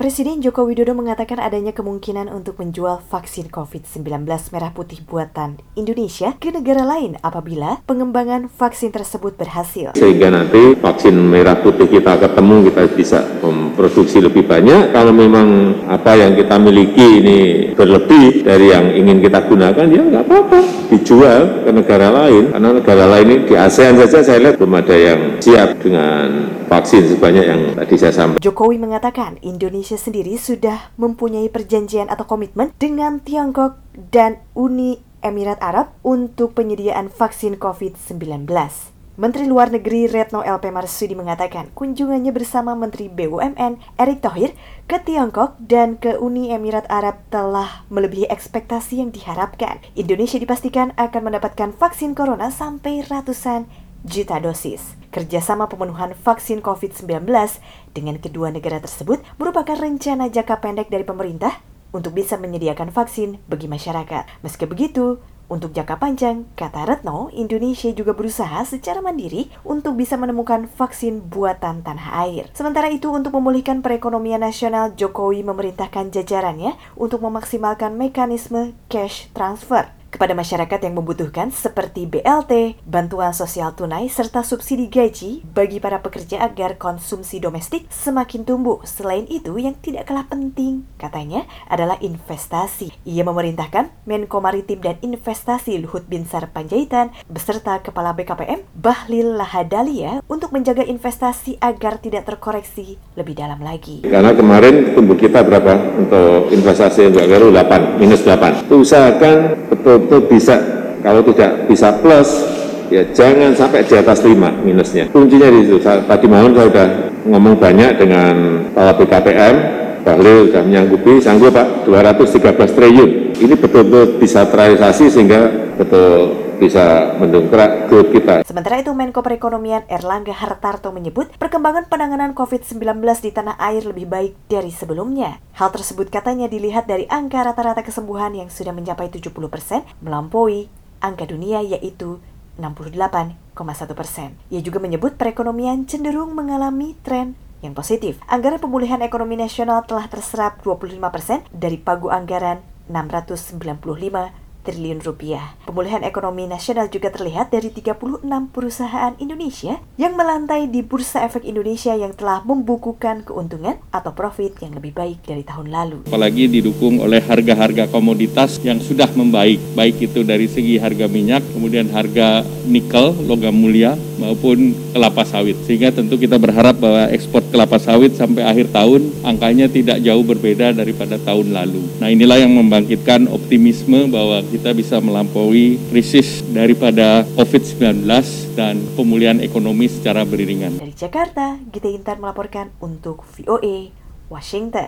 Presiden Joko Widodo mengatakan adanya kemungkinan untuk menjual vaksin COVID-19 merah putih buatan Indonesia ke negara lain apabila pengembangan vaksin tersebut berhasil. Sehingga nanti vaksin merah putih kita ketemu, kita bisa memproduksi lebih banyak. Kalau memang apa yang kita miliki ini berlebih dari yang ingin kita gunakan, ya nggak apa-apa. Dijual ke negara lain. Karena negara lain ini di ASEAN saja saya lihat belum ada yang siap dengan vaksin sebanyak yang tadi saya sampaikan. Jokowi mengatakan Indonesia sendiri sudah mempunyai perjanjian atau komitmen dengan Tiongkok dan Uni Emirat Arab untuk penyediaan vaksin COVID-19. Menteri Luar Negeri Retno LP Marsudi mengatakan kunjungannya bersama Menteri BUMN Erick Thohir ke Tiongkok dan ke Uni Emirat Arab telah melebihi ekspektasi yang diharapkan. Indonesia dipastikan akan mendapatkan vaksin corona sampai ratusan juta dosis. Kerjasama pemenuhan vaksin COVID-19 dengan kedua negara tersebut merupakan rencana jangka pendek dari pemerintah untuk bisa menyediakan vaksin bagi masyarakat. Meski begitu, untuk jangka panjang, kata Retno, Indonesia juga berusaha secara mandiri untuk bisa menemukan vaksin buatan tanah air. Sementara itu, untuk memulihkan perekonomian nasional, Jokowi memerintahkan jajarannya untuk memaksimalkan mekanisme cash transfer kepada masyarakat yang membutuhkan seperti BLT, bantuan sosial tunai, serta subsidi gaji bagi para pekerja agar konsumsi domestik semakin tumbuh. Selain itu, yang tidak kalah penting, katanya, adalah investasi. Ia memerintahkan Menko Maritim dan Investasi Luhut Binsar Panjaitan beserta Kepala BKPM Bahlil Lahadalia untuk menjaga investasi agar tidak terkoreksi lebih dalam lagi. Karena kemarin tumbuh kita berapa untuk investasi yang 8, minus 8. Usahakan betul betul bisa kalau tidak bisa plus ya jangan sampai di atas 5 minusnya. Kuncinya di situ. Tadi malam saya sudah ngomong banyak dengan kepala BKPM Bahlil sudah menyanggupi sanggup Pak? 213 triliun. Ini betul-betul bisa terrealisasi sehingga betul bisa mendongkrak growth kita. Sementara itu Menko Perekonomian Erlangga Hartarto menyebut perkembangan penanganan COVID-19 di tanah air lebih baik dari sebelumnya. Hal tersebut katanya dilihat dari angka rata-rata kesembuhan yang sudah mencapai 70 persen melampaui angka dunia yaitu 68,1 persen. Ia juga menyebut perekonomian cenderung mengalami tren yang positif. Anggaran pemulihan ekonomi nasional telah terserap 25 persen dari pagu anggaran 695 triliun rupiah. Pemulihan ekonomi nasional juga terlihat dari 36 perusahaan Indonesia yang melantai di Bursa Efek Indonesia yang telah membukukan keuntungan atau profit yang lebih baik dari tahun lalu. Apalagi didukung oleh harga-harga komoditas yang sudah membaik, baik itu dari segi harga minyak, kemudian harga nikel, logam mulia, maupun kelapa sawit. Sehingga tentu kita berharap bahwa ekspor kelapa sawit sampai akhir tahun angkanya tidak jauh berbeda daripada tahun lalu. Nah inilah yang membangkitkan optimisme bahwa kita bisa melampaui krisis daripada COVID-19 dan pemulihan ekonomi secara beriringan. Dari Jakarta, Gita Intan melaporkan untuk VOA Washington.